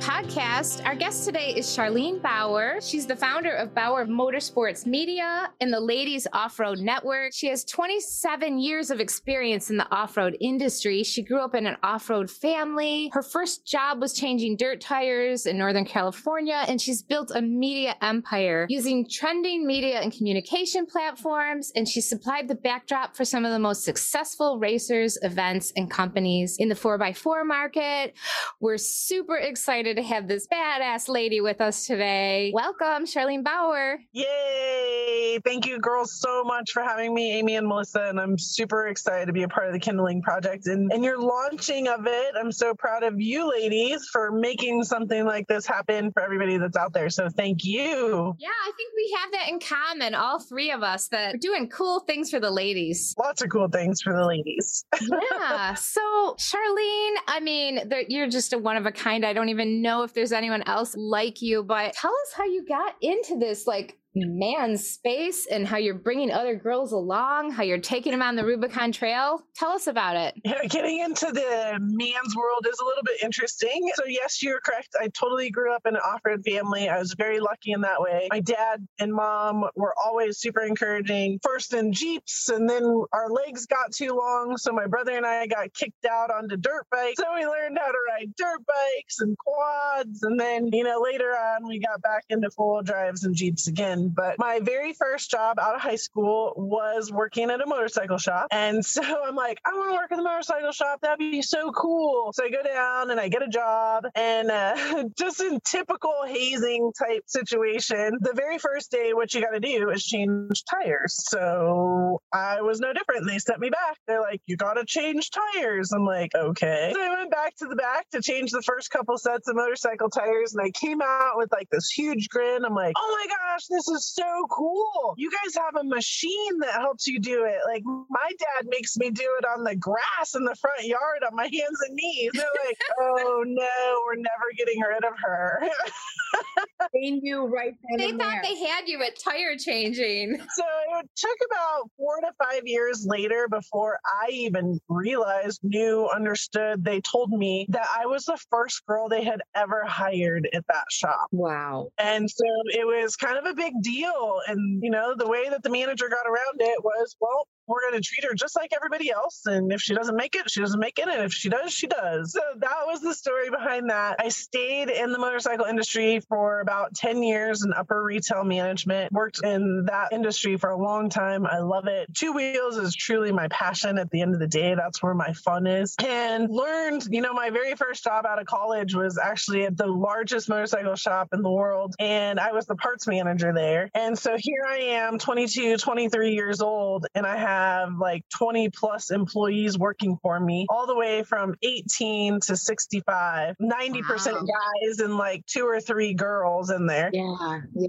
podcast. Our guest today is Charlene Bower. She's the founder of Bower Motorsports Media and the Ladies Off Road Network. She has 27 years of experience in the off road industry. She grew up in an off road family. Her first job was changing dirt tires in Northern California, and she's built a media empire using trending media and communication platforms. And she supplied the backdrop for some of the most successful racers, events, and companies in the 4x4 market. We're super excited to have this badass lady with us today. Welcome, Charlene Bower. Yay! Thank you, girls, so much for having me, Amy and Melissa. And I'm super excited to be a part of the Kindling Project and, and your launching of it. I'm so proud of you, ladies, for making something like this happen for everybody that's out there. So thank you. Yeah, I think we have that in common, all three of us, that we're doing cool things for the ladies. Lots of cool things for the ladies. yeah. So, Charlene, I mean, you're just a one of a kind. I don't even know if there's anyone else like you, but tell us how you got into this like man's space and how you're bringing other girls along, how you're taking them on the Rubicon Trail. Tell us about it. Getting into the man's world is a little bit interesting. So, yes, you're correct. I totally grew up in an off road family. I was very lucky in that way. My dad and mom were always super encouraging, first in Jeeps, and then our legs got too long. So, my brother and I got kicked out onto dirt bikes. So, we learned how to ride dirt bikes and quads. And then, you know, later on, we got back into four wheel drives and Jeeps again. But my very first job out of high school was working at a motorcycle shop. And so I'm like, I want to work at the motorcycle shop. That'd be so cool. So I go down and I get a job. And uh, just in typical hazing type situation, the very first day, what you got to do is change tires. So I was no different. They sent me back. They're like, you got to change tires. I'm like, okay. So I went back to the back to change the first couple sets of motorcycle tires. And I came out with like this huge grin. I'm like, oh my gosh, this is is so cool. You guys have a machine that helps you do it. Like my dad makes me do it on the grass in the front yard on my hands and knees. They're like, oh no, we're never getting rid of her. they knew right then. They thought there. they had you at tire changing. So it took about four to five years later before I even realized, knew, understood. They told me that I was the first girl they had ever hired at that shop. Wow. And so it was kind of a big deal. And, you know, the way that the manager got around it was, well, we're going to treat her just like everybody else. And if she doesn't make it, she doesn't make it. And if she does, she does. So that was the story behind that. I stayed in the motorcycle industry for about 10 years in upper retail management, worked in that industry for a long time. I love it. Two wheels is truly my passion at the end of the day. That's where my fun is. And learned, you know, my very first job out of college was actually at the largest motorcycle shop in the world. And I was the parts manager there. And so here I am, 22, 23 years old, and I have have like 20 plus employees working for me, all the way from 18 to 65, 90% wow. guys and like two or three girls in there. Yeah, yeah.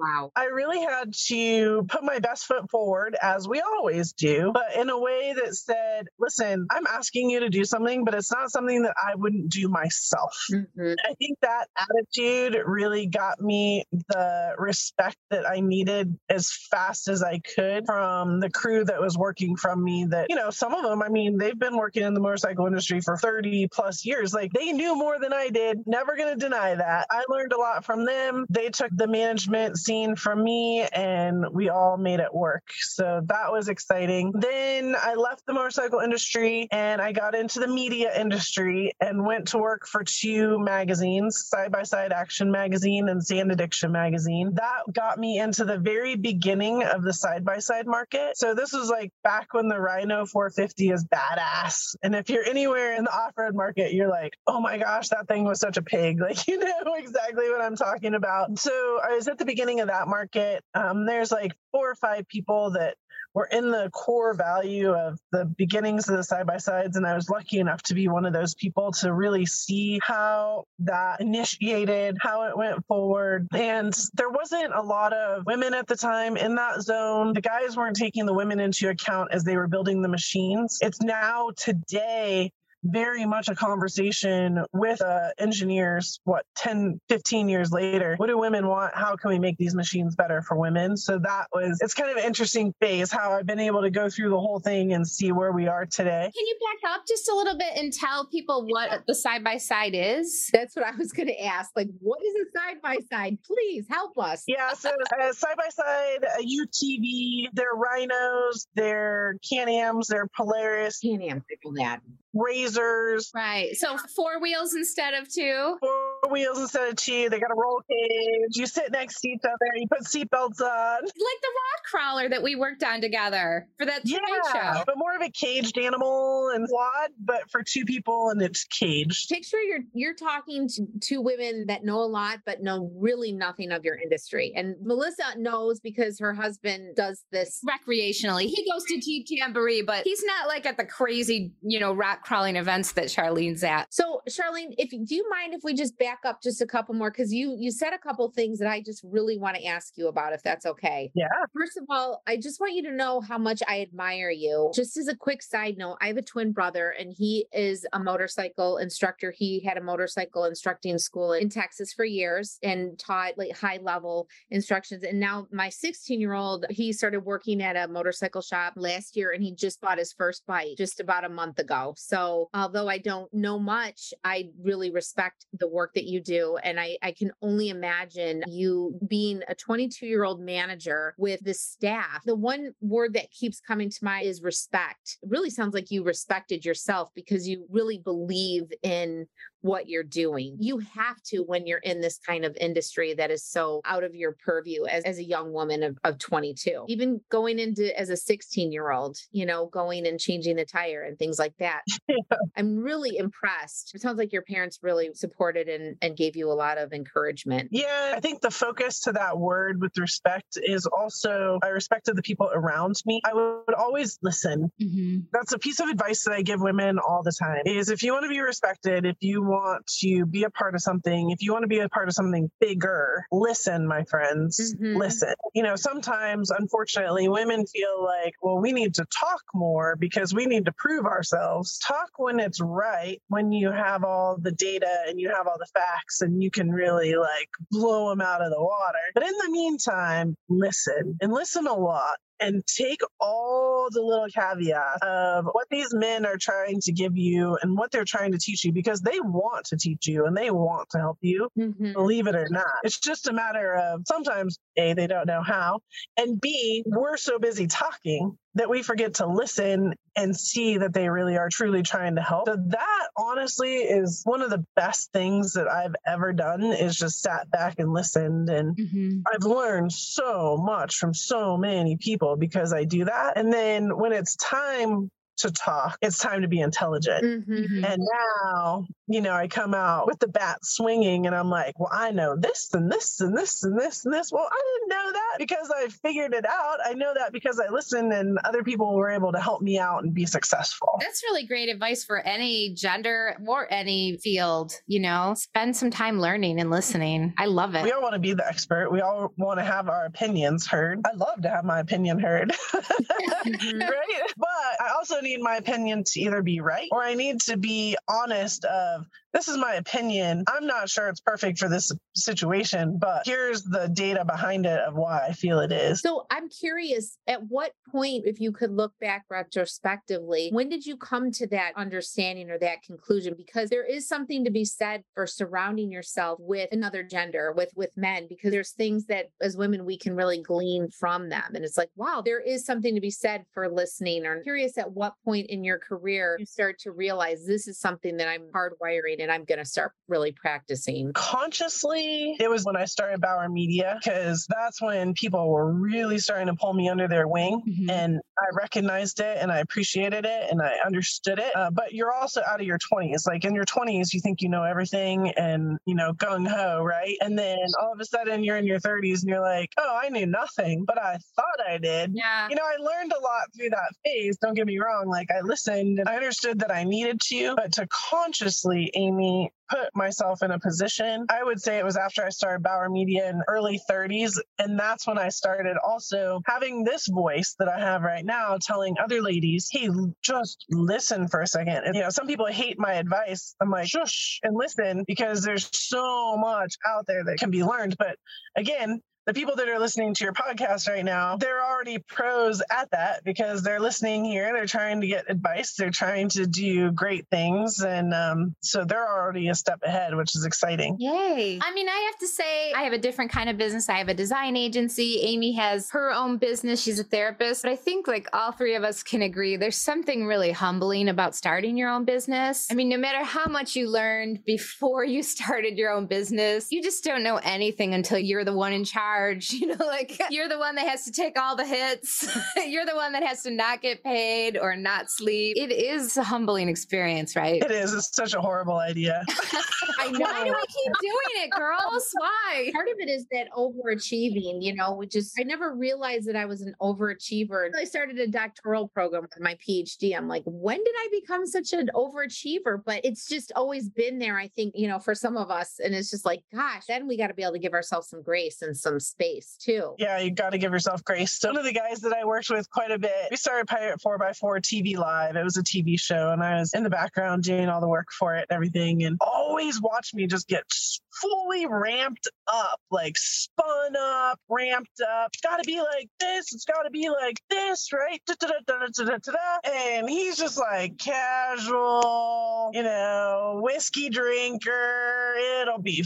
Wow. I really had to put my best foot forward, as we always do, but in a way that said, listen, I'm asking you to do something, but it's not something that I wouldn't do myself. Mm-hmm. I think that attitude really got me the respect that I needed as fast as I could from the crew that was working from me. That, you know, some of them, I mean, they've been working in the motorcycle industry for 30 plus years. Like they knew more than I did. Never going to deny that. I learned a lot from them. They took the management scene from me and we all made it work. So that was exciting. Then I left the motorcycle industry and I got into the media industry and went to work for two magazines, Side by Side Action Magazine and Sand Addiction Magazine. That got me into the very beginning of the side by side market. So this was like back when the Rhino 450 is badass. And if you're anywhere in the off road market, you're like, oh my gosh, that thing was such a pig. Like, you know exactly what I'm talking about. So I was at the beginning of that market, um, there's like four or five people that were in the core value of the beginnings of the side by sides. And I was lucky enough to be one of those people to really see how that initiated, how it went forward. And there wasn't a lot of women at the time in that zone. The guys weren't taking the women into account as they were building the machines. It's now today very much a conversation with uh, engineers, what, 10, 15 years later. What do women want? How can we make these machines better for women? So that was, it's kind of an interesting phase how I've been able to go through the whole thing and see where we are today. Can you back up just a little bit and tell people what the side by side is? That's what I was going to ask. Like, what is a side by side? Please help us. Yeah, so uh, side by side, a UTV, they're rhinos, they're Can-Ams, they're Polaris. Can-Am, people that. RZRs. Right. So four wheels instead of two. Four wheels instead of two. They got a roll cage. You sit next to each other. You put seatbelts on. Like the rock crawler that we worked on together for that yeah, show. But more of a caged animal and quad, but for two people and it's caged. Picture you're you're talking to two women that know a lot but know really nothing of your industry. And Melissa knows because her husband does this recreationally. He goes to Jeep Jamboree, but he's not like at the crazy, you know, rock crawling events that Charlene's at. So, Charlene, if do you mind if we just back up just a couple more because you you said a couple things that I just really want to ask you about, if that's okay. Yeah. First of all, I just want you to know how much I admire you. Just as a quick side note, I have a twin brother, and he is a motorcycle instructor. He had a motorcycle instructing school in Texas for years and taught like high level instructions. And now my 16 year old, he started working at a motorcycle shop last year, and he just bought his first bike just about a month ago. So although I don't know much, I really respect the work that you do. And I, I can only imagine you being a 22 year old manager with the staff. The one word that keeps coming to mind is respect. It really sounds like you respected yourself because you really believe in what you're doing. You have to when you're in this kind of industry that is so out of your purview as, as a young woman of, of 22. Even going into as a 16 year old, you know, going and changing the tire and things like that. Yeah. I'm really impressed. It sounds like your parents really supported and, and gave you a lot of encouragement. Yeah, I think the focus to that word with respect is also I respected the people around me. I would always listen. Mm-hmm. That's a piece of advice that I give women all the time is if you want to be respected, if you want to be a part of something, if you want to be a part of something bigger, listen, my friends, mm-hmm. listen. You know, sometimes, unfortunately, women feel like, well, we need to talk more because we need to prove ourselves. Talk when it's right, when you have all the data and you have all the facts and you can really like blow them out of the water. But in the meantime, listen and listen a lot and take all the little caveats of what these men are trying to give you and what they're trying to teach you because they want to teach you and they want to help you, mm-hmm. believe it or not. It's just a matter of sometimes A, they don't know how, and B, we're so busy talking that we forget to listen and see that they really are truly trying to help. So that honestly is one of the best things that I've ever done is just sat back and listened and mm-hmm. I've learned so much from so many people because I do that. And then when it's time to talk. It's time to be intelligent. Mm-hmm. And now, you know, I come out with the bat swinging and I'm like, well, I know this and this and this and this and this. Well, I didn't know that because I figured it out. I know that because I listened and other people were able to help me out and be successful. That's really great advice for any gender or any field, you know, spend some time learning and listening. I love it. We all want to be the expert. We all want to have our opinions heard. I love to have my opinion heard. mm-hmm. Right. But I also need need my opinion to either be right or I need to be honest of this is my opinion. I'm not sure it's perfect for this situation, but here's the data behind it of why I feel it is. So I'm curious at what point, if you could look back retrospectively, when did you come to that understanding or that conclusion? Because there is something to be said for surrounding yourself with another gender, with with men, because there's things that as women we can really glean from them. And it's like, wow, there is something to be said for listening. Or I'm curious at what point in your career you start to realize this is something that I'm hardwiring and I'm going to start really practicing? Consciously, it was when I started Bower Media because that's when people were really starting to pull me under their wing. Mm-hmm. And I recognized it and I appreciated it and I understood it. Uh, but you're also out of your 20s. Like in your 20s, you think you know everything and, you know, gung ho, right? And then all of a sudden you're in your 30s and you're like, oh, I knew nothing, but I thought I did. Yeah. You know, I learned a lot through that phase. Don't get me wrong. Like I listened and I understood that I needed to, but to consciously, Amy, put myself in a position. I would say it was after I started Bower Media in early 30s. And that's when I started also having this voice that I have right now telling other ladies, hey, just listen for a second. And, you know, some people hate my advice. I'm like, shush and listen because there's so much out there that can be learned. But again, the people that are listening to your podcast right now, they're already pros at that because they're listening here. They're trying to get advice. They're trying to do great things. And um, so they're already a step ahead, which is exciting. Yay. I mean, I have to say, I have a different kind of business. I have a design agency. Amy has her own business. She's a therapist. But I think like all three of us can agree there's something really humbling about starting your own business. I mean, no matter how much you learned before you started your own business, you just don't know anything until you're the one in charge charge. You know, like you're the one that has to take all the hits. you're the one that has to not get paid or not sleep. It is a humbling experience, right? It is. It's such a horrible idea. I know. Why do we keep doing it, girls? Why? Part of it is that overachieving, you know, we just, I never realized that I was an overachiever. I started a doctoral program with my PhD. I'm like, when did I become such an overachiever? But it's just always been there, I think, you know, for some of us. And it's just like, gosh, then we got to be able to give ourselves some grace and some space too. Yeah, you got to give yourself grace. One of the guys that I worked with quite a bit, we started Pirate 4x4 TV Live. It was a TV show, and I was in the background doing all the work for it and everything, and always watch me just get fully ramped up, like spun up, ramped up. It's got to be like this. It's got to be like this, right? And he's just like casual, you know, whiskey drinker. It'll be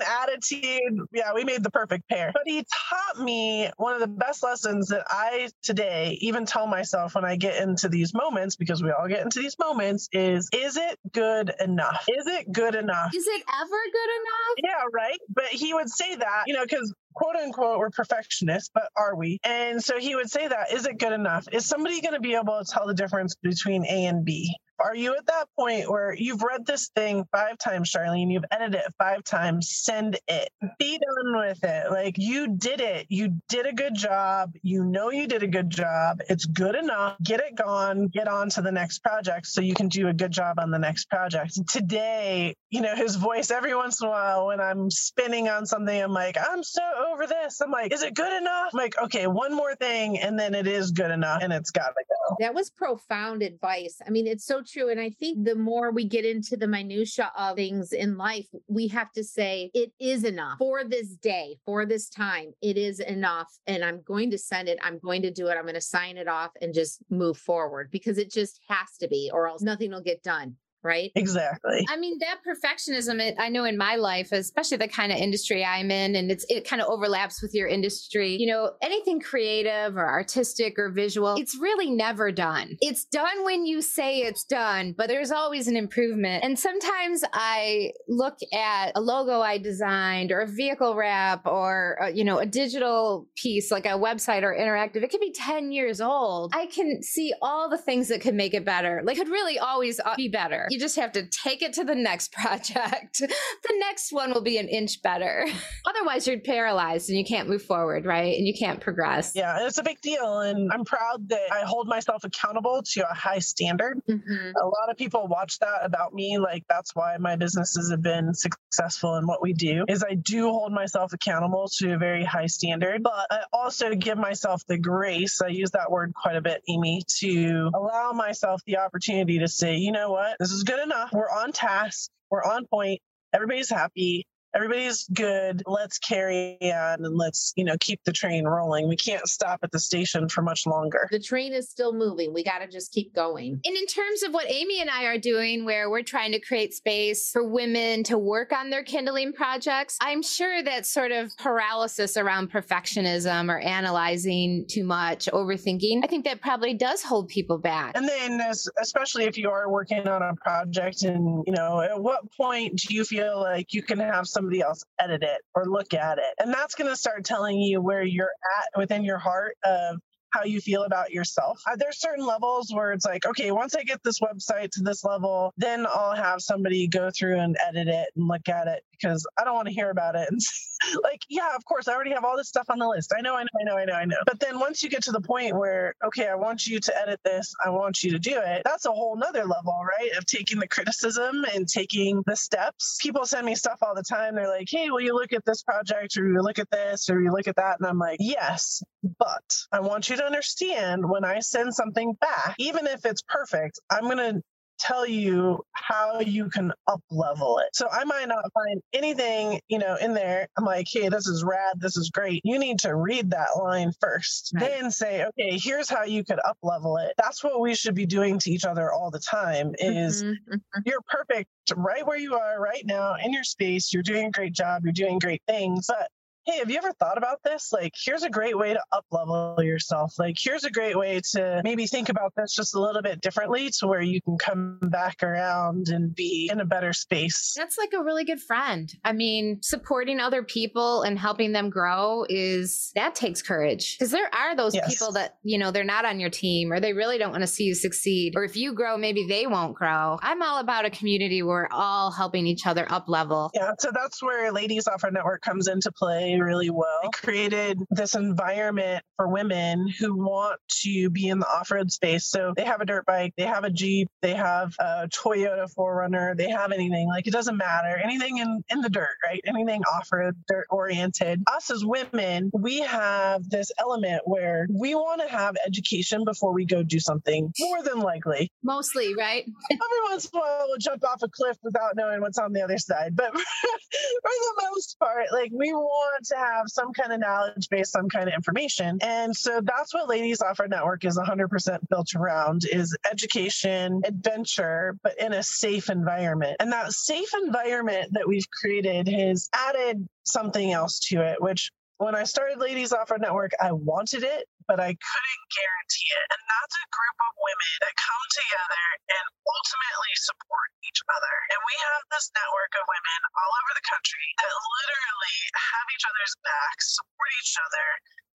fine. Attitude. Yeah, we made the perfect pair. But he taught me one of the best lessons that I today even tell myself when I get into these moments, because we all get into these moments, is is it good enough? Is it good enough? Is it ever good enough? Yeah, right. But he would say that, you know, because quote unquote, we're perfectionists, but are we? And so he would say that, is it good enough? Is somebody going to be able to tell the difference between A and B? Are you at that point where you've read this thing five times, Charlene? You've edited it five times. Send it. Be done with it. Like you did it. You did a good job. You know you did a good job. It's good enough. Get it gone. Get on to the next project so you can do a good job on the next project. Today, you know, his voice every once in a while when I'm spinning on something, I'm like, I'm so over this. I'm like, is it good enough? I'm like, okay, one more thing, and then it is good enough and it's gotta go. That was profound advice. I mean, it's so true. And I think the more we get into the minutia of things in life, we have to say it is enough for this day, for this time. It is enough. And I'm going to send it. I'm going to do it. I'm going to sign it off and just move forward because it just has to be, or else nothing will get done right? Exactly. I mean, that perfectionism, it, I know in my life, especially the kind of industry I'm in, and it's it kind of overlaps with your industry. You know, anything creative or artistic or visual, it's really never done. It's done when you say it's done, but there's always an improvement. And sometimes I look at a logo I designed or a vehicle wrap or, a, uh, you know, a digital piece like a website or interactive. It could be 10 years old. I can see all the things that could make it better. Like, could really always uh, be better. You just have to take it to the next project. the next one will be an inch better. Otherwise, you're paralyzed and you can't move forward, right? And you can't progress. Yeah, it's a big deal. And I'm proud that I hold myself accountable to a high standard. Mm-hmm. A lot of people watch that about me. Like, that's why my businesses have been successful in what we do, is I do hold myself accountable to a very high standard. But I also give myself the grace, I use that word quite a bit, Amy, to allow myself the opportunity to say, you know what, this is good enough. We're on task. We're on point. Everybody's happy everybody's good. Let's carry on and let's, you know, keep the train rolling. We can't stop at the station for much longer. The train is still moving. We got to just keep going. And in terms of what Amy and I are doing, where we're trying to create space for women to work on their kindling projects, I'm sure that sort of paralysis around perfectionism or analyzing too much, overthinking, I think that probably does hold people back. And then, especially if you are working on a project, and, you know, at what point do you feel like you can have some somebody else edit it or look at it. And that's going to start telling you where you're at within your heart of how you feel about yourself. Uh, there's certain levels where it's like, okay, once I get this website to this level, then I'll have somebody go through and edit it and look at it because I don't want to hear about it. And like, yeah, of course, I already have all this stuff on the list. I know, I know, I know, I know, I know. But then once you get to the point where, okay, I want you to edit this, I want you to do it, that's a whole nother level, right? Of taking the criticism and taking the steps. People send me stuff all the time. They're like, hey, will you look at this project or you look at this or you look at that? And I'm like, yes, but I want you to understand when I send something back, even if it's perfect, I'm going to tell you how you can up level it. So I might not find anything, you know, in there. I'm like, hey, this is rad. This is great. You need to read that line first, right. then say, okay, here's how you could up level it. That's what we should be doing to each other all the time is mm-hmm. mm-hmm. you're perfect right where you are right now in your space. You're doing a great job. You're doing great things, but hey, have you ever thought about this? Like, here's a great way to up level yourself. Like, here's a great way to maybe think about this just a little bit differently to where you can come back around and be in a better space. That's like a really good friend. I mean, supporting other people and helping them grow is that takes courage because there are those yes. people that, you know, they're not on your team or they really don't want to see you succeed. Or if you grow, maybe they won't grow. I'm all about a community where we're all helping each other up level. Yeah. So that's where Ladies Off Road Network comes into play really well. They created this environment for women who want to be in the off road space. So they have a dirt bike, they have a Jeep, they have a Toyota 4Runner, they have anything. Like it doesn't matter. Anything in, in the dirt, right? Anything off road, dirt oriented. Us as women, we have this element where we want to have education before we go do something, more than likely. Mostly, right? Every once in a while, we'll jump off a cliff without knowing what's on the other side. But for the most part, like we want to have some kind of knowledge based, some kind of information. And so that's what Ladies Off Road Network is 100% built around is education, adventure, but in a safe environment. And that safe environment that we've created has added something else to it, which when I started Ladies Off Road Network, I wanted it, but I couldn't guarantee it. And that's a group of women that come together and ultimately support each other. And we have this network of women all over the country that literally have each other's backs, support each other,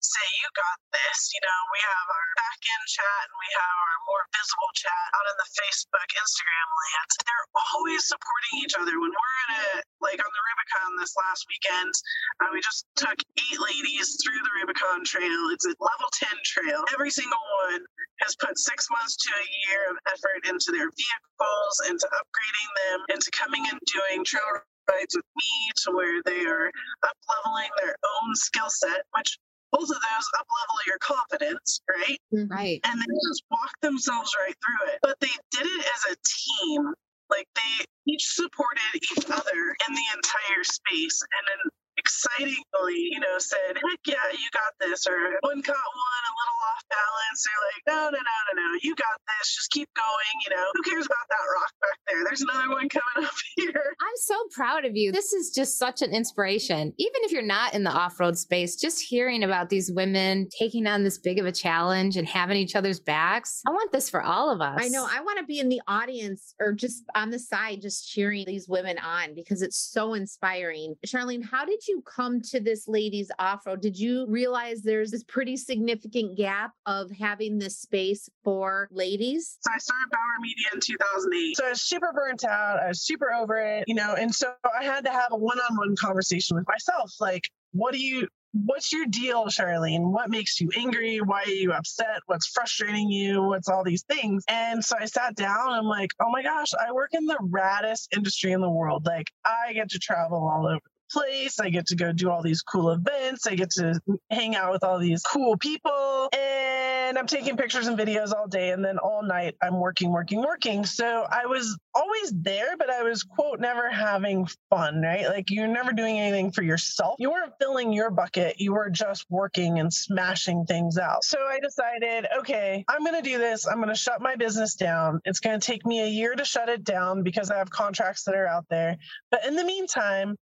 say, You got this. You know, we have our back end chat and we have our more visible chat out in the Facebook, Instagram lands. They're always supporting each other. When we're at a, like on the Rubicon this last weekend, uh, we just took eight ladies through the Rubicon Trail. It's a level 10 trail. Every single one has put six months to a year of effort into their vehicles, into upgrading them, into coming and doing trail rides with me to where they are up leveling their own skill set, which both of those up level your confidence, right? Mm-hmm. Right. And they just walk themselves right through it. But they did it as a team. Like they each supported each other in the entire space. And then excitingly, you know, said, heck yeah, you got this. Or one caught one a little off balance. They're like, no, no, no, no, no, you got this. Just keep going. You know, who cares about that rock back there? There's another one coming up here. I'm so proud of you. This is just such an inspiration. Even if you're not in the off road space, just hearing about these women taking on this big of a challenge and having each other's backs, I want this for all of us. I know. I want to be in the audience or just on the side, just cheering these women on because it's so inspiring. Charlene, how did you come to this ladies off road? Did you realize there's this pretty significant gap of having this space for ladies? So I started Bower Media in 2008. So I was super burnt out. I was super over it, you know, and so I had to have a one on one conversation with myself. Like, what do you, what's your deal, Charlene? What makes you angry? Why are you upset? What's frustrating you? What's all these things? And so I sat down. I'm like, oh my gosh, I work in the raddest industry in the world. Like, I get to travel all over place. I get to go do all these cool events. I get to hang out with all these cool people. And I'm taking pictures and videos all day. And then all night I'm working, working, working. So I was always there, but I was, quote, never having fun, right? Like you're never doing anything for yourself. You weren't filling your bucket. You were just working and smashing things out. So I decided, okay, I'm going to do this. I'm going to shut my business down. It's going to take me a year to shut it down because I have contracts that are out there. But in the meantime,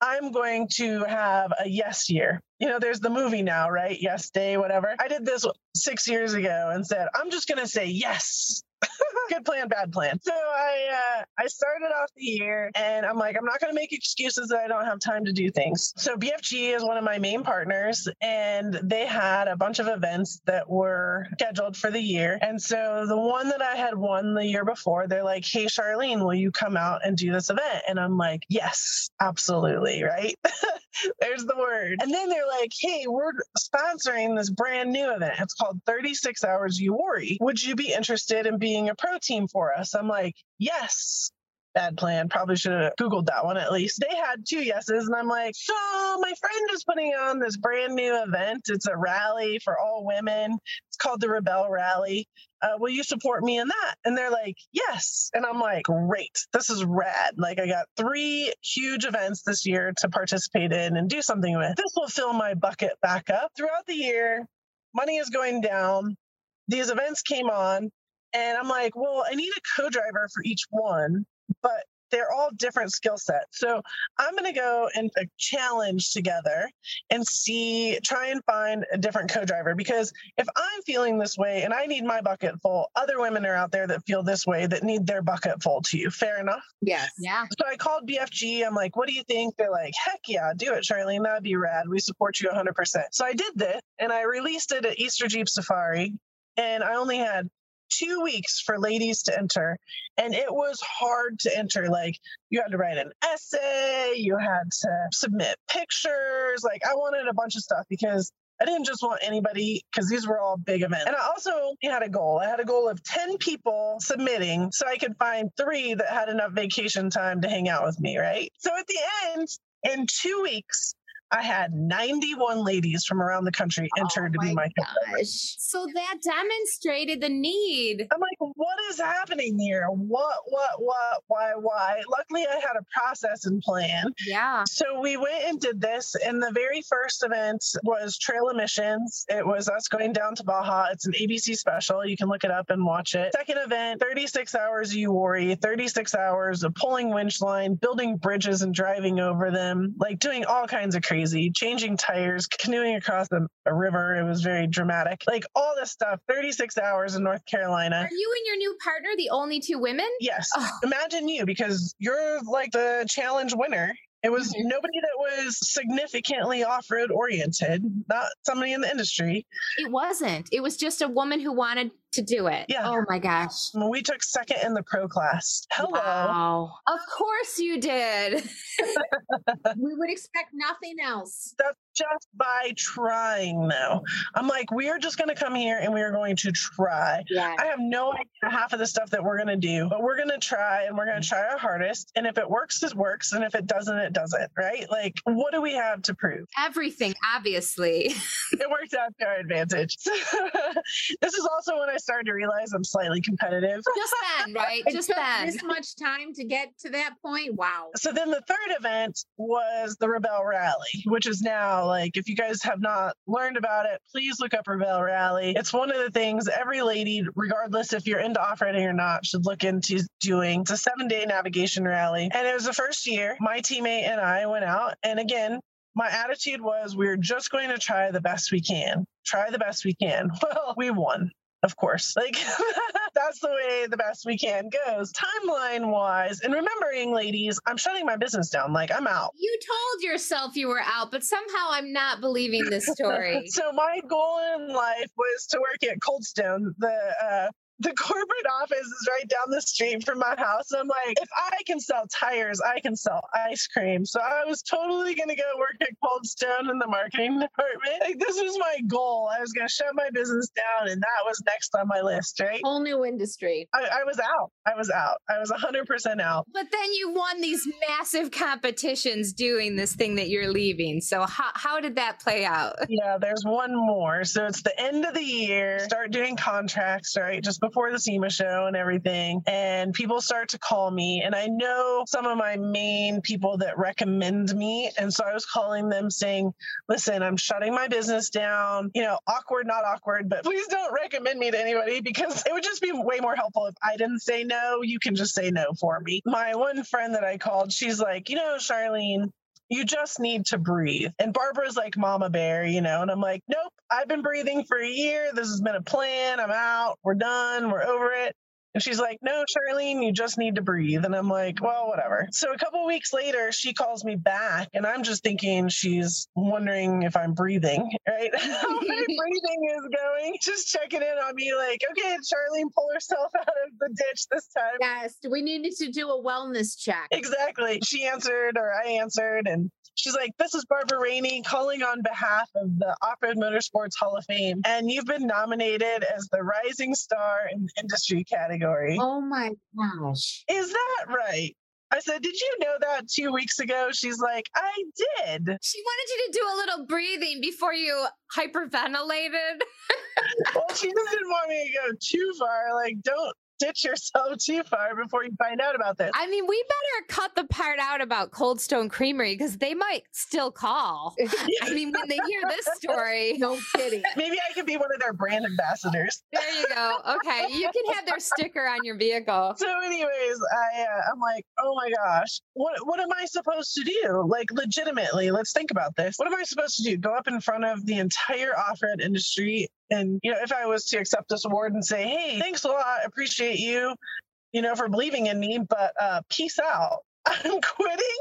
I'm going to have a yes year. You know, there's the movie now, right? Yes day, whatever. I did this six years ago and said, I'm just going to say yes. good plan, bad plan. So I uh, I started off the year and I'm like, I'm not going to make excuses that I don't have time to do things. So BFG is one of my main partners, and they had a bunch of events that were scheduled for the year. And so the one that I had won the year before, they're like, Hey, Charlene, will you come out and do this event? And I'm like, Yes, absolutely. Right. There's the word. And then they're like, Hey, we're sponsoring this brand new event. It's called 36 Hours Uwharrie. Would you be interested in being a pro team for us? I'm like, Yes bad plan. Probably should have Googled that one at least. They had two yeses, and I'm like, so my friend is putting on this brand new event. It's a rally for all women. It's called the Rebel Rally. Uh, will you support me in that? And they're like, yes. And I'm like, great. This is rad. Like, I got three huge events this year to participate in and do something with. This will fill my bucket back up. Throughout the year, money is going down. These events came on, and I'm like, well, I need a co driver for each one but they're all different skill sets. So I'm going to go and uh, challenge together and see, try and find a different co driver because if I'm feeling this way and I need my bucket full, other women are out there that feel this way that need their bucket full too. Fair enough? Yes. Yeah. So I called BFG. I'm like, what do you think? They're like, heck yeah, do it, Charlene. That'd be rad. We support you 100%. So I did this and I released it at Easter Jeep Safari. And I only had two weeks for ladies to enter and it was hard to enter like you had to write an essay you had to submit pictures like i wanted a bunch of stuff because I didn't just want anybody because these were all big events. And I also had a goal. I had a goal of 10 people submitting so I could find three that had enough vacation time to hang out with me, right? So at the end, in two weeks, I had 91 ladies from around the country entered oh to be my gosh. So that demonstrated the need. I'm like, what is happening here? What, what, what, why, why? Luckily, I had a process and plan. Yeah. So we went and did this. And the very first event was Trail of Missions. It was us going down to Baja. It's an ABC special. You can look it up and watch it. Second event, 36 hours Uwharrie, 36 hours of pulling winch line, building bridges and driving over them, like doing all kinds of crazy crazy, changing tires, canoeing across a, a river. It was very dramatic. Like all this stuff, 36 hours in North Carolina. Are you and your new partner the only two women? Yes. Oh. Imagine you because you're like the challenge winner it was mm-hmm. nobody that was significantly off road oriented, not somebody in the industry. It wasn't. It was just a woman who wanted to do it. Yeah. Oh my gosh. We took second in the pro class. Hello. Wow. Of course you did. we would expect nothing else. That's just by trying though. I'm like, we are just going to come here and we are going to try. Yeah. I have no idea half of the stuff that we're going to do, but we're going to try and we're going to try our hardest. And if it works, it works. And if it doesn't, it doesn't, right? Like, what do we have to prove? Everything, obviously. it worked out to our advantage. this is also when I started to realize I'm slightly competitive. Just then, right? Just then. This much time to get to that point. Wow. So then the third event was the Rebel Rally, which is now like, if you guys have not learned about it, please look up Rebel Rally. It's one of the things every lady, regardless if you're into off roading or not, should look into doing. It's a seven day navigation rally. And it was the first year my teammate and I went out. And again, my attitude was we're just going to try the best we can. Try the best we can. Well, we won of course. Like that's the way the best we can goes. Timeline wise, and remembering, ladies, I'm shutting my business down. Like I'm out. You told yourself you were out, but somehow I'm not believing this story. so my goal in life was to work at Cold Stone, the uh, the corporate office is right down the street from my house. And I'm like, if I can sell tires, I can sell ice cream. So I was totally going to go work at Cold Stone in the marketing department. Like, this was my goal. I was going to shut my business down, and that was next on my list, right? Whole new industry. I, I was out. I was out. I was 100% out. But then you won these massive competitions doing this thing that you're leaving. So how, how did that play out? Yeah, there's one more. So it's the end of the year, start doing contracts, right? Just before the SEMA show and everything. And people start to call me. And I know some of my main people that recommend me. And so I was calling them saying, listen, I'm shutting my business down. You know, awkward, not awkward, but please don't recommend me to anybody because it would just be way more helpful if I didn't say no. You can just say no for me. My one friend that I called, she's like, you know, Charlene, you just need to breathe. And Barbara's like mama bear, you know, and I'm like, nope, I've been breathing for a year. This has been a plan. I'm out. We're done. We're over it. And she's like, no, Charlene, you just need to breathe. And I'm like, well, whatever. So a couple weeks later, she calls me back and I'm just thinking she's wondering if I'm breathing, right? How my breathing is going. Just checking in on me like, okay, Charlene pull herself out of the ditch this time. Yes, we needed to do a wellness check. Exactly. She answered or I answered and She's like, This is Barbara Rainey calling on behalf of the Off Road Motorsports Hall of Fame. And you've been nominated as the Rising Star in the industry category. Oh my gosh. Is that right? I said, Did you know that two weeks ago? She's like, I did. She wanted you to do a little breathing before you hyperventilated. well, she just didn't want me to go too far. Like, don't ditch yourself too far before you find out about this. I mean, we better cut the part out about Cold Stone Creamery because they might still call. I mean, when they hear this story, no kidding. Maybe I could be one of their brand ambassadors. There you go. Okay, you can have their sticker on your vehicle. So, anyways, I uh, I'm like, oh my gosh, what what am I supposed to do? Like, legitimately, let's think about this. What am I supposed to do? Go up in front of the entire off-road industry and you know, if I was to accept this award and say, "Hey, thanks a lot, I appreciate you, you know, for believing in me, but uh, peace out, I'm quitting."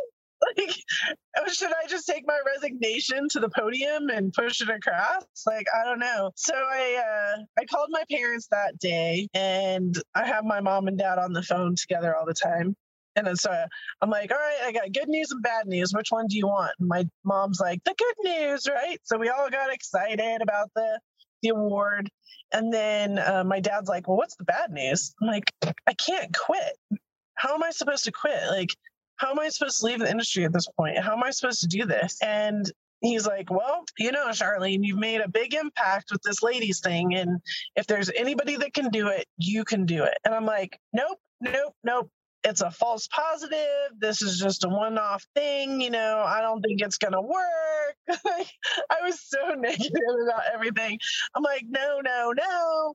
Like, oh, should I just take my resignation to the podium and push it across? Like, I don't know. So I uh, I called my parents that day, and I have my mom and dad on the phone together all the time. And so I'm like, all right, I got good news and bad news. Which one do you want? And my mom's like, the good news, right? So we all got excited about the the award. And then uh, my dad's like, Well, what's the bad news? I'm like, I can't quit. How am I supposed to quit? Like, how am I supposed to leave the industry at this point? How am I supposed to do this? And he's like, Well, you know, Charlene, you've made a big impact with this ladies thing. And if there's anybody that can do it, you can do it. And I'm like, Nope, nope, nope it's a false positive. This is just a one off thing. You know, I don't think it's going to work. I was so negative about everything. I'm like, no, no, no.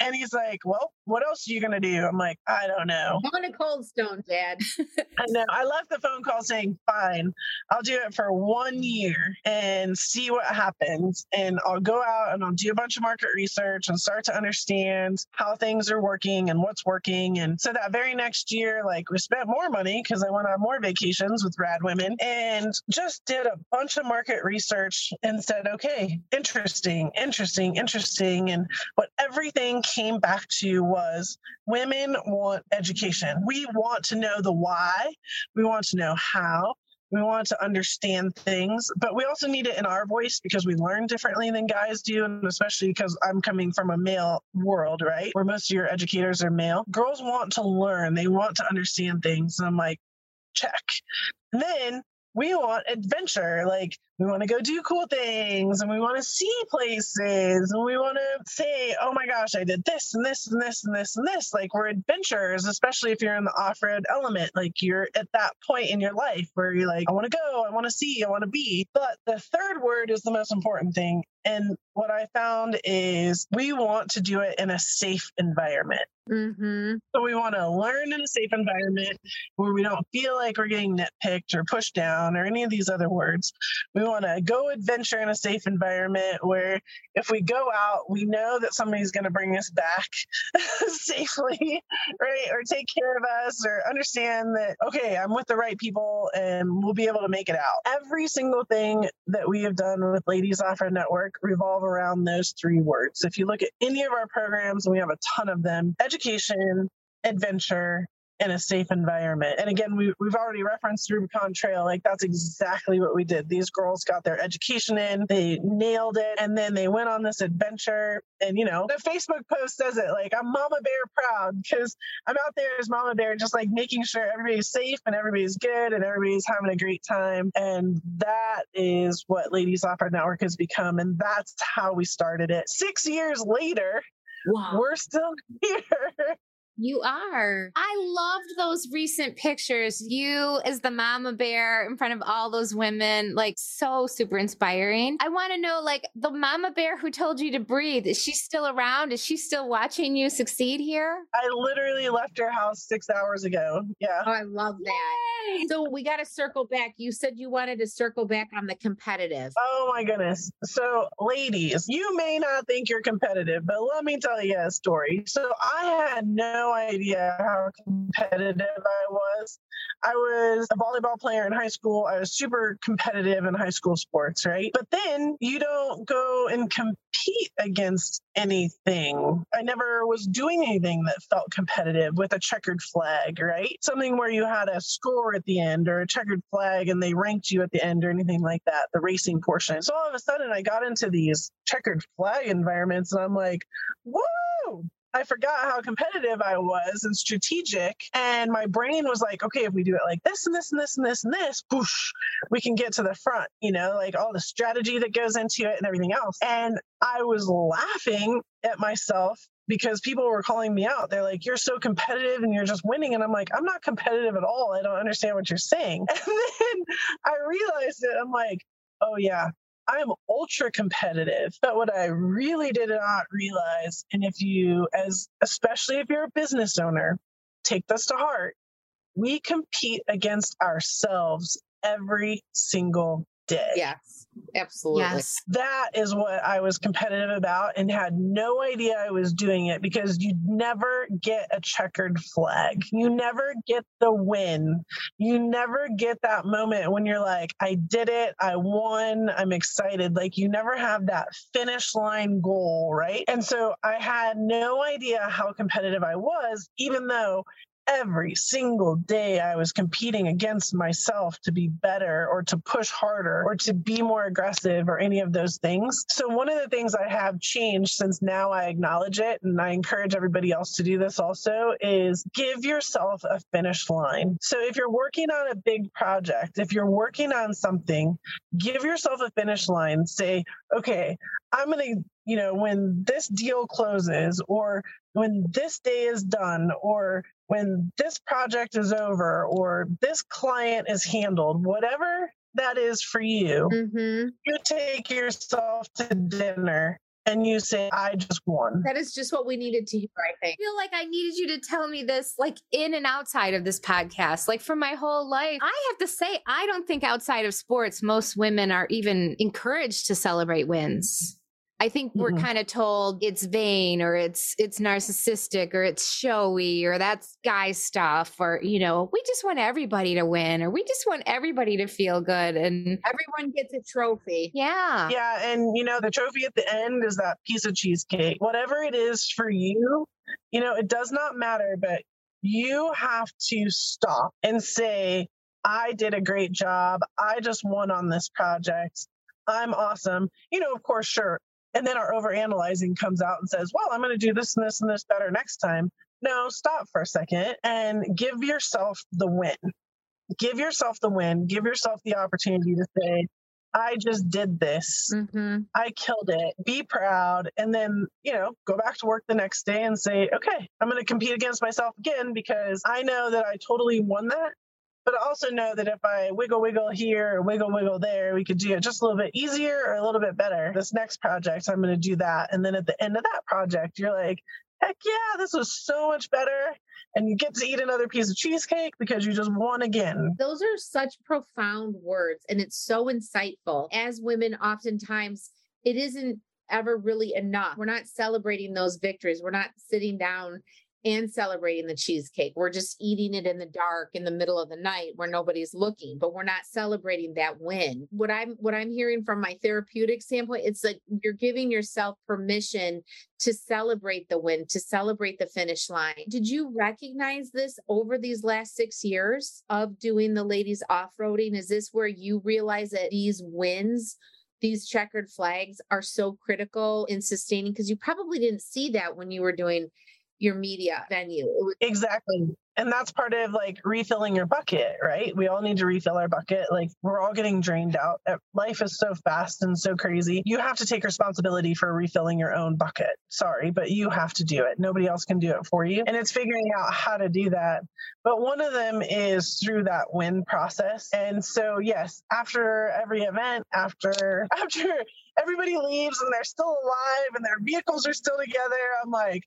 And he's like, well, what else are you going to do? I'm like, I don't know. I'm on a cold stone, Dad. I know. I left the phone call saying, fine, I'll do it for one year and see what happens. And I'll go out and I'll do a bunch of market research and start to understand how things are working and what's working. And so that very next year, like we spent more money because I went on more vacations with rad women and just did a bunch of market research and said, okay, interesting, interesting, interesting. And what everything came back to was women want education. We want to know the why, we want to know how, we want to understand things, but we also need it in our voice because we learn differently than guys do. And especially because I'm coming from a male world, right? Where most of your educators are male. Girls want to learn, they want to understand things. And I'm like, check. And then we want adventure. Like we want to go do cool things and we want to see places and we want to say, oh my gosh, I did this and this and this and this and this. Like we're adventurers, especially if you're in the off road element. Like you're at that point in your life where you're like, I want to go, I want to see, I want to be. But the third word is the most important thing. And what I found is we want to do it in a safe environment. Mm-hmm. So we want to learn in a safe environment where we don't feel like we're getting nitpicked or pushed down or any of these other words. We want to go adventure in a safe environment where if we go out, we know that somebody's going to bring us back safely, right? Or take care of us or understand that, okay, I'm with the right people and we'll be able to make it out. Every single thing that we have done with Ladies Off Road Network revolve around those three words. If you look at any of our programs, and we have a ton of them, education, adventure, in a safe environment. And again, we, we've already referenced Rubicon Trail. Like that's exactly what we did. These girls got their education in, they nailed it, and then they went on this adventure. And you know, the Facebook post says it like I'm Mama Bear proud because I'm out there as Mama Bear, just like making sure everybody's safe and everybody's good and everybody's having a great time. And that is what Ladies Off Road Network has become. And that's how we started it. Six years later, Wow. We're still here. You are. I loved those recent pictures. You as the mama bear in front of all those women, like so super inspiring. I want to know, like, the mama bear who told you to breathe, is she still around? Is she still watching you succeed here? I literally left her house six hours ago. Yeah. Oh, I love that. Yay! So we got to circle back. You said you wanted to circle back on the competitive. Oh my goodness. So, ladies, you may not think you're competitive, but let me tell you a story. So I had no no idea how competitive I was. I was a volleyball player in high school. I was super competitive in high school sports, right? But then you don't go and compete against anything. I never was doing anything that felt competitive with a checkered flag, right? Something where you had a score at the end or a checkered flag and they ranked you at the end or anything like that, the racing portion. So all of a sudden I got into these checkered flag environments and I'm like, whoa, I forgot how competitive I was and strategic. And my brain was like, okay, if we do it like this and this and this and this and this, whoosh, we can get to the front, you know, like all the strategy that goes into it and everything else. And I was laughing at myself because people were calling me out. They're like, you're so competitive and you're just winning. And I'm like, I'm not competitive at all. I don't understand what you're saying. And then I realized it. I'm like, oh, yeah, I'm ultra competitive. But what I really did not realize, and if you, as especially if you're a business owner, take this to heart, we compete against ourselves every single day. Yes, absolutely. Yes. That is what I was competitive about and had no idea I was doing it because you never get a checkered flag. You never get the win. You never get that moment when you're like, I did it, I won, I'm excited. Like you never have that finish line goal, right? And so I had no idea how competitive I was, even though every single day I was competing against myself to be better or to push harder or to be more aggressive or any of those things. So, one of the things I have changed since now I acknowledge it, and I encourage everybody else to do this also, is give yourself a finish line. So, if you're working on a big project, if you're working on something, give yourself a finish line. Say, okay, I'm going to you know, when this deal closes or when this day is done or when this project is over or this client is handled, whatever that is for you, mm-hmm. you take yourself to dinner and you say, I just won. That is just what we needed to hear, I think. I feel like I needed you to tell me this, like in and outside of this podcast, like for my whole life. I have to say, I don't think outside of sports, most women are even encouraged to celebrate wins. I think we're mm-hmm. kind of told it's vain or it's it's narcissistic or it's showy or that's guy stuff or you know we just want everybody to win or we just want everybody to feel good and everyone gets a trophy. Yeah. Yeah, and you know the trophy at the end is that piece of cheesecake. Whatever it is for you, you know, it does not matter but you have to stop and say I did a great job. I just won on this project. I'm awesome. You know, of course, sure, and then our overanalyzing comes out and says, well, I'm going to do this and this and this better next time. No, stop for a second and give yourself the win. Give yourself the win. Give yourself the opportunity to say, I just did this. Mm-hmm. I killed it. Be proud. And then, you know, go back to work the next day and say, okay, I'm going to compete against myself again because I know that I totally won that but I also know that if I wiggle wiggle here wiggle wiggle there, we could do it just a little bit easier or a little bit better. This next project, I'm going to do that. And then at the end of that project, you're like, heck yeah, this was so much better. And you get to eat another piece of cheesecake because you just won again. Those are such profound words and it's so insightful. As women, oftentimes it isn't ever really enough. We're not celebrating those victories. We're not sitting down and celebrating the cheesecake. We're just eating it in the dark in the middle of the night where nobody's looking, but we're not celebrating that win. What I'm what I'm hearing from my therapeutic standpoint, it's like you're giving yourself permission to celebrate the win, to celebrate the finish line. Did you recognize this over these last 6 years of doing the ladies off-roading? Is this where you realize that these wins these checkered flags are so critical in sustaining because you probably didn't see that when you were doing your media venue. exactly. And that's part of like refilling your bucket, right? We all need to refill our bucket. Like we're all getting drained out. Eh, life is so fast and so crazy. You have to take responsibility for refilling your own bucket. Sorry, but you have to do it. Nobody else can do it for you. And it's figuring out how to do that. But one of them is through that win process. And so yes, after every event, after after everybody leaves and they're still alive and their vehicles are still together, I'm like,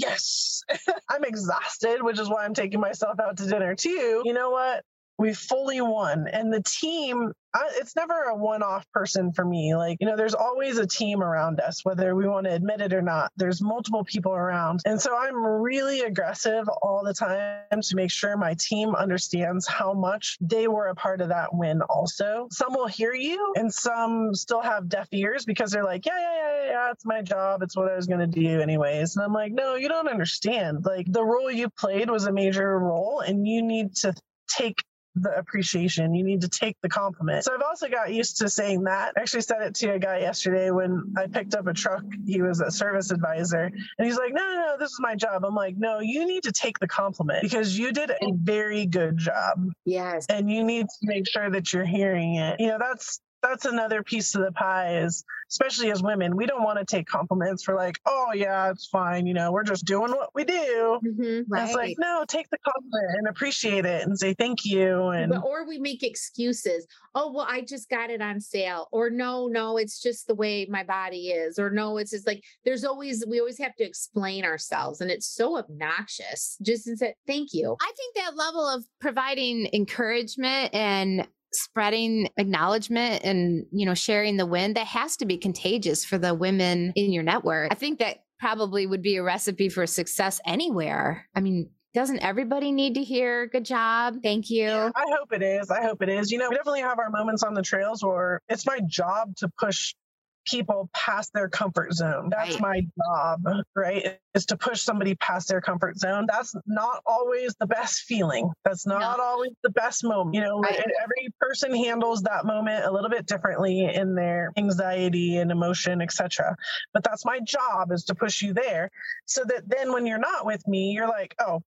yes, I'm exhausted, which is why I'm taking myself out to dinner too. You know what? We fully won. And the team, I, it's never a one off person for me. Like, you know, there's always a team around us, whether we want to admit it or not. There's multiple people around. And so I'm really aggressive all the time to make sure my team understands how much they were a part of that win, also. Some will hear you, and some still have deaf ears because they're like, yeah, yeah, yeah, yeah, it's my job. It's what I was going to do, anyways. And I'm like, no, you don't understand. Like, the role you played was a major role, and you need to take the appreciation. You need to take the compliment. So I've also got used to saying that. I actually said it to a guy yesterday when I picked up a truck. He was a service advisor and he's like, no, no, no, this is my job. I'm like, no, you need to take the compliment because you did a very good job. Yes. And you need to make sure that you're hearing it. You know, that's that's another piece of the pie is especially as women we don't want to take compliments for like oh yeah it's fine you know we're just doing what we do. Mm-hmm, right. it's like no take the compliment and appreciate it and say thank you and but, or we make excuses. Oh well i just got it on sale. Or no no it's just the way my body is. Or no it's just like there's always we always have to explain ourselves. And it's so obnoxious just instead thank you. I think that level of providing encouragement and spreading acknowledgement and you know sharing the win that has to be contagious for the women in your network. I think that probably would be a recipe for success anywhere. I mean doesn't everybody need to hear good job thank you i hope it is. I hope it is. You know we definitely have our moments on the trails where it's my job to push people past their comfort zone. That's right. my job, right? Is to push somebody past their comfort zone. That's not always the best feeling. That's not no. always the best moment. You know, right. every person handles that moment a little bit differently in their anxiety and emotion, etc. But that's my job is to push you there so that then when you're not with me, you're like, oh,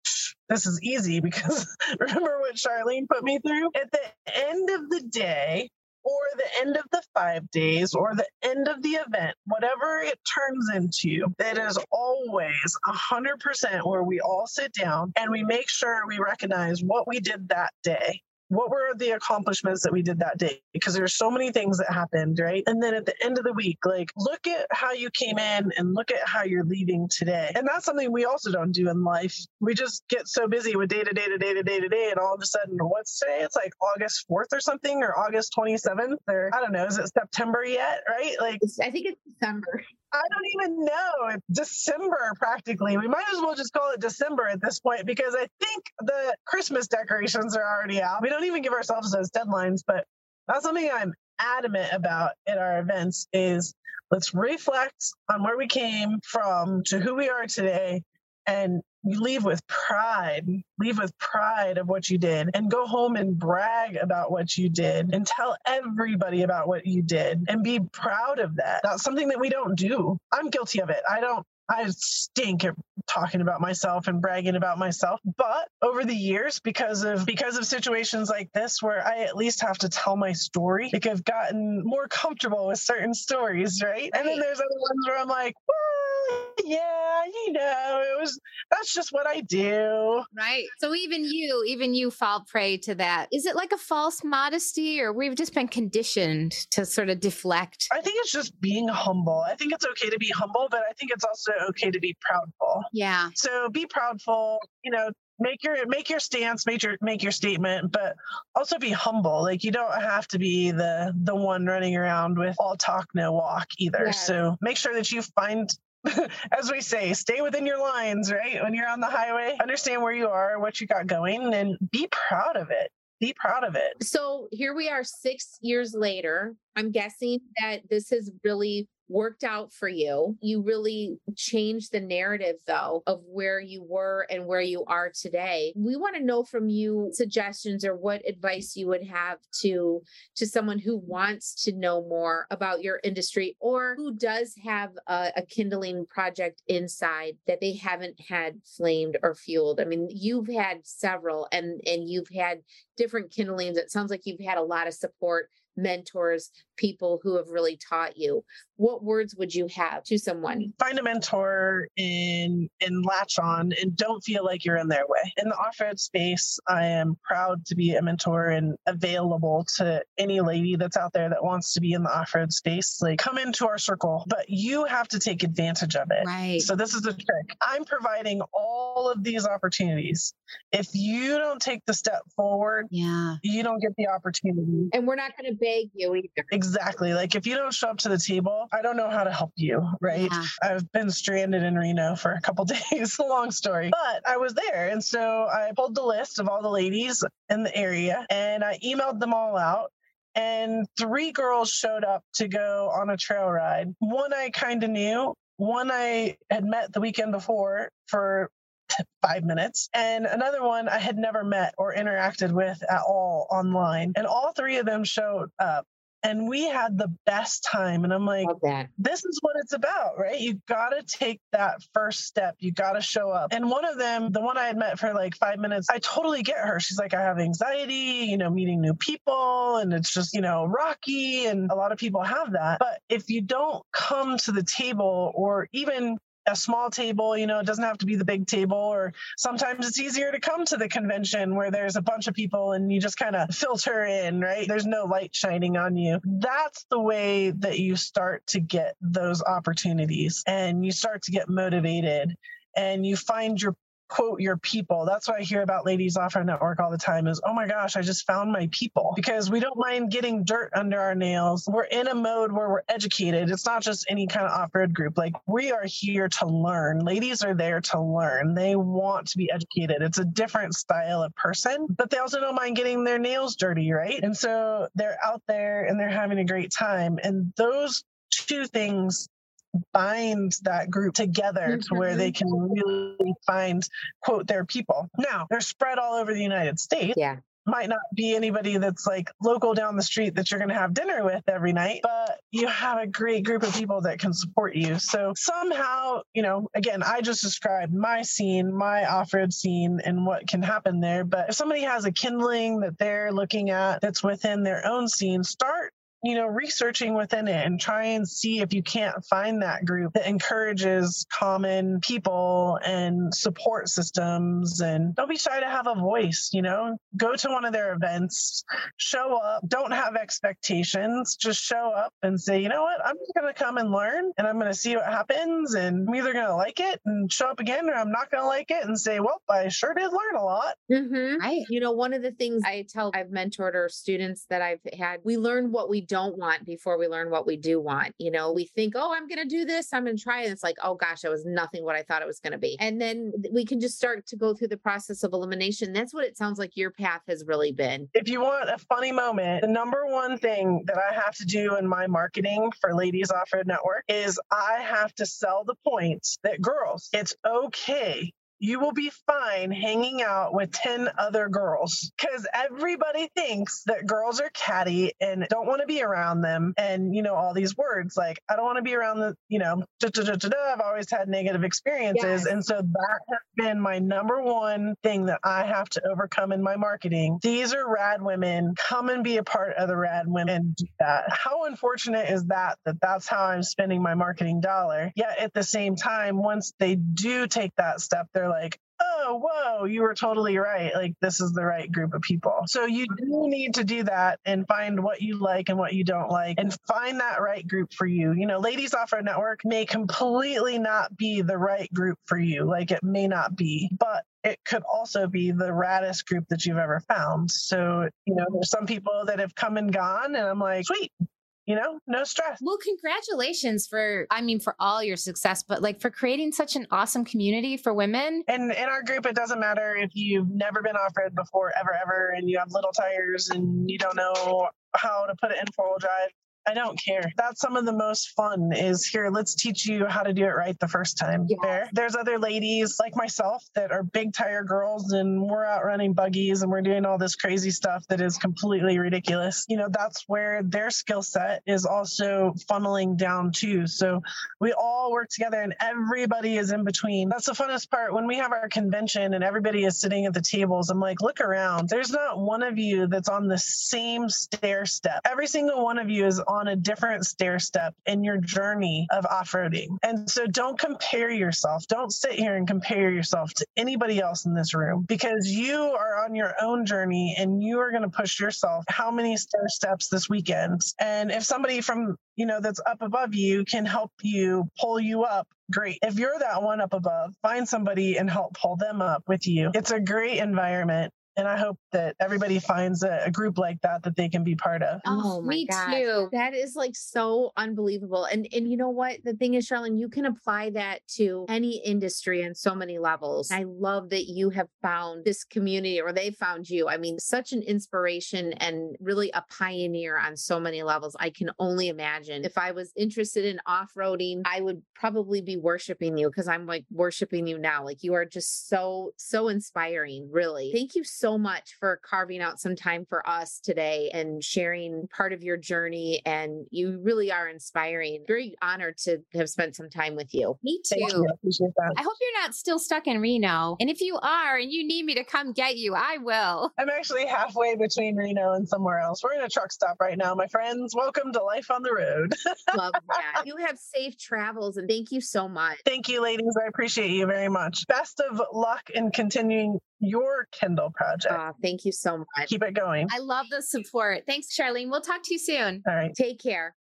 this is easy because remember what Charlene put me through? At the end of the day, or the end of the five days or the end of the event, whatever it turns into, it is always 100% where we all sit down and we make sure we recognize what we did that day what were the accomplishments that we did that day? Because there's so many things that happened right? And then at the end of the week like look at how you came in and look at how you're leaving today. And that's something we also don't do in life. We just get so busy with day to day to day to day to day and all of a sudden what's today? It's like august 4th or something or august 27th or i don't know is it september yet right? Like i think it's december I don't even know. It's December practically. We might as well just call it December at this point because I think the Christmas decorations are already out. We don't even give ourselves those deadlines, but that's something I'm adamant about at our events is let's reflect on where we came from to who we are today and you leave with pride. Leave with pride of what you did and go home and brag about what you did and tell everybody about what you did and be proud of that. That's something that we don't do. I'm guilty of it. I don't I stink at talking about myself and bragging about myself. But over the years, because of because of situations like this where I at least have to tell my story, like I've gotten more comfortable with certain stories, right? And then there's other ones where I'm like, yeah, you know, it was that's just what I do. Right. So even you, even you fall prey to that. Is it like a false modesty or we've just been conditioned to sort of deflect? I think it's just being humble. I think it's okay to be humble, but I think it's also okay to be proudful. Yeah. So be proudful, you know, make your make your stance make your make your statement but also be humble like you don't have to be the the one running around with all talk no walk either yeah. so make sure that you find as we say, stay within your lines, right? When you're on the highway, understand where you are, what you got going, and be proud of it. Be proud of it. So here we are six years later. I'm guessing that this has really worked out for you. You really changed the narrative, though, of where you were and where you are today. We want to know from you suggestions or what advice you would have to to someone who wants to know more about your industry or who does have a, a kindling project inside that they haven't had flamed or fueled. I mean, you've had several, and and you've had different kindlings. It sounds like you've had a lot of support mentors, people who have really taught you, what words would you have to someone? Find a mentor and and latch on and don't feel like you're in their way. In the off-road space, I am proud to be a mentor and available to any lady that's out there that wants to be in the off-road space. Like come into our circle, but you have to take advantage of it. Right. So this is the trick. I'm providing all of these opportunities. If you don't take the step forward, yeah, you don't get the opportunity. And we're not going to beg you either. Exactly. Like if you don't show up to the table, I don't know how to help you, right? Yeah. I've been stranded in Reno for a couple days, long story. But I was there. And so I pulled the list of all the ladies in the area and I emailed them all out and three girls showed up to go on a trail ride. One I kind of knew, one I had met the weekend before for five minutes, and another one I had never met or interacted with at all online. And all three of them showed up and we had the best time and i'm like this is what it's about right? You got to take that first step. You got to show up. And one of them the one i had met for like five minutes i totally get her. She's like i have anxiety you know meeting new people and it's just you know rocky and a lot of people have that. But if you don't come to the table or even a small table, you know, it doesn't have to be the big table, or sometimes it's easier to come to the convention where there's a bunch of people and you just kind of filter in, right? There's no light shining on you. That's the way that you start to get those opportunities and you start to get motivated and you find your quote your people. That's what I hear about Ladies Off Road Network all the time is, oh my gosh, I just found my people because we don't mind getting dirt under our nails. We're in a mode where we're educated. It's not just any kind of off road group. Like we are here to learn. Ladies are there to learn. They want to be educated. It's a different style of person, but they also don't mind getting their nails dirty, right? And so they're out there and they're having a great time. And those two things bind that group together mm-hmm. to where they mm-hmm. can really find quote their people now they're spread all over the united states yeah might not be anybody that's like local down the street that you're going to have dinner with every night, but you have a great group of people that can support you. So somehow, you know, again, I just described my scene, my off road scene, and what can happen there. But if somebody has a kindling that they're looking at that's within their own scene, start you know, researching within it and try and see if you can't find that group that encourages common people and support systems. And don't be shy to have a voice, you know, go to one of their events, show up, don't have expectations, just show up and say, you know what, I'm just going to come and learn and I'm going to see what happens. And I'm either going to like it and show up again or I'm not going to like it and say, well, I sure did learn a lot. Mm-hmm. Right. You know, one of the things I tell I've mentored our students that I've had, we learn what we don't want before we learn what we do want. You know, we think, oh, I'm going to do this, I'm going to try it. It's like, oh gosh, that was nothing what I thought it was going to be. And then we can just start to go through the process of elimination. That's what it sounds like your path has really been. If you want a funny moment, the number one thing that I have to do in my marketing for Ladies Off Network is I have to sell the points that girls, it's okay you will be fine hanging out with 10 other girls because everybody thinks that girls are catty and don't want to be around them. And, you know, all these words like, I don't want to be around the, you know, da, da, da, I've always had negative experiences. Yes. And so that has been my number one thing that I have to overcome in my marketing. These are rad women. Come and be a part of the rad women. Do that. How unfortunate is that, that that's how I'm spending my marketing dollar? Yet at the same time, once they do take that step, they're like, oh, whoa, you were totally right. Like, this is the right group of people. So, you do need to do that and find what you like and what you don't like and find that right group for you. You know, Ladies Off Road Network may completely not be the right group for you. Like, it may not be, but it could also be the raddest group that you've ever found. So, you know, there's some people that have come and gone, and I'm like, sweet, you know, no stress. Well, congratulations for, I mean, for all your success, but like for creating such an awesome community for women. And in our group, it doesn't matter if you've never been off road before, ever, ever, and you have little tires and you don't know how to put it in four wheel drive. I don't care. That's some of the most fun is here, let's teach you how to do it right the first time. Yes. There. There's other ladies like myself that are big tire girls and we're out running buggies and we're doing all this crazy stuff that is completely ridiculous. You know, that's where their skill set is also funneling down too. So we all work together and everybody is in between. That's the funnest part. When we have our convention and everybody is sitting at the tables, I'm like, look around. There's not one of you that's on the same stair step. Every single one of you is on a different stair step in your journey of off roading. And so don't compare yourself. Don't sit here and compare yourself to anybody else in this room because you are on your own journey and you are going to push yourself how many stair steps this weekend. And if somebody from, you know, that's up above you can help you pull you up great. If you're that one up above, find somebody and help pull them up with you. It's a great environment and I hope that everybody finds a, a, group like that that they can be part of. Oh, oh me gosh. too. That is like so unbelievable. And and you know what? The thing is, Charlene, you can apply that to any industry on so many levels. I love that you have found this community or they found you. I mean, such an inspiration and really a pioneer on so many levels. I can only imagine if I was interested in off-roading, I would probably be worshiping you because I'm like worshiping you now. Like you are just so, so inspiring, really. Thank you so so much for carving out some time for us today and sharing part of your journey. And you really are inspiring. Very honored to have spent some time with you. Me too. You. I, I hope you're not still stuck in Reno. And if you are and you need me to come get you, I will. I'm actually halfway between Reno and somewhere else. We're in a truck stop right now, my friends. Welcome to life on the road. Love that. You have safe travels and thank you so much. Thank you, ladies. I appreciate you very much. Best of luck in continuing your Kindle project. Uh, thank you so much. Keep it going. I love the support. Thanks, Charlene. We'll talk to you soon. All right. Take care.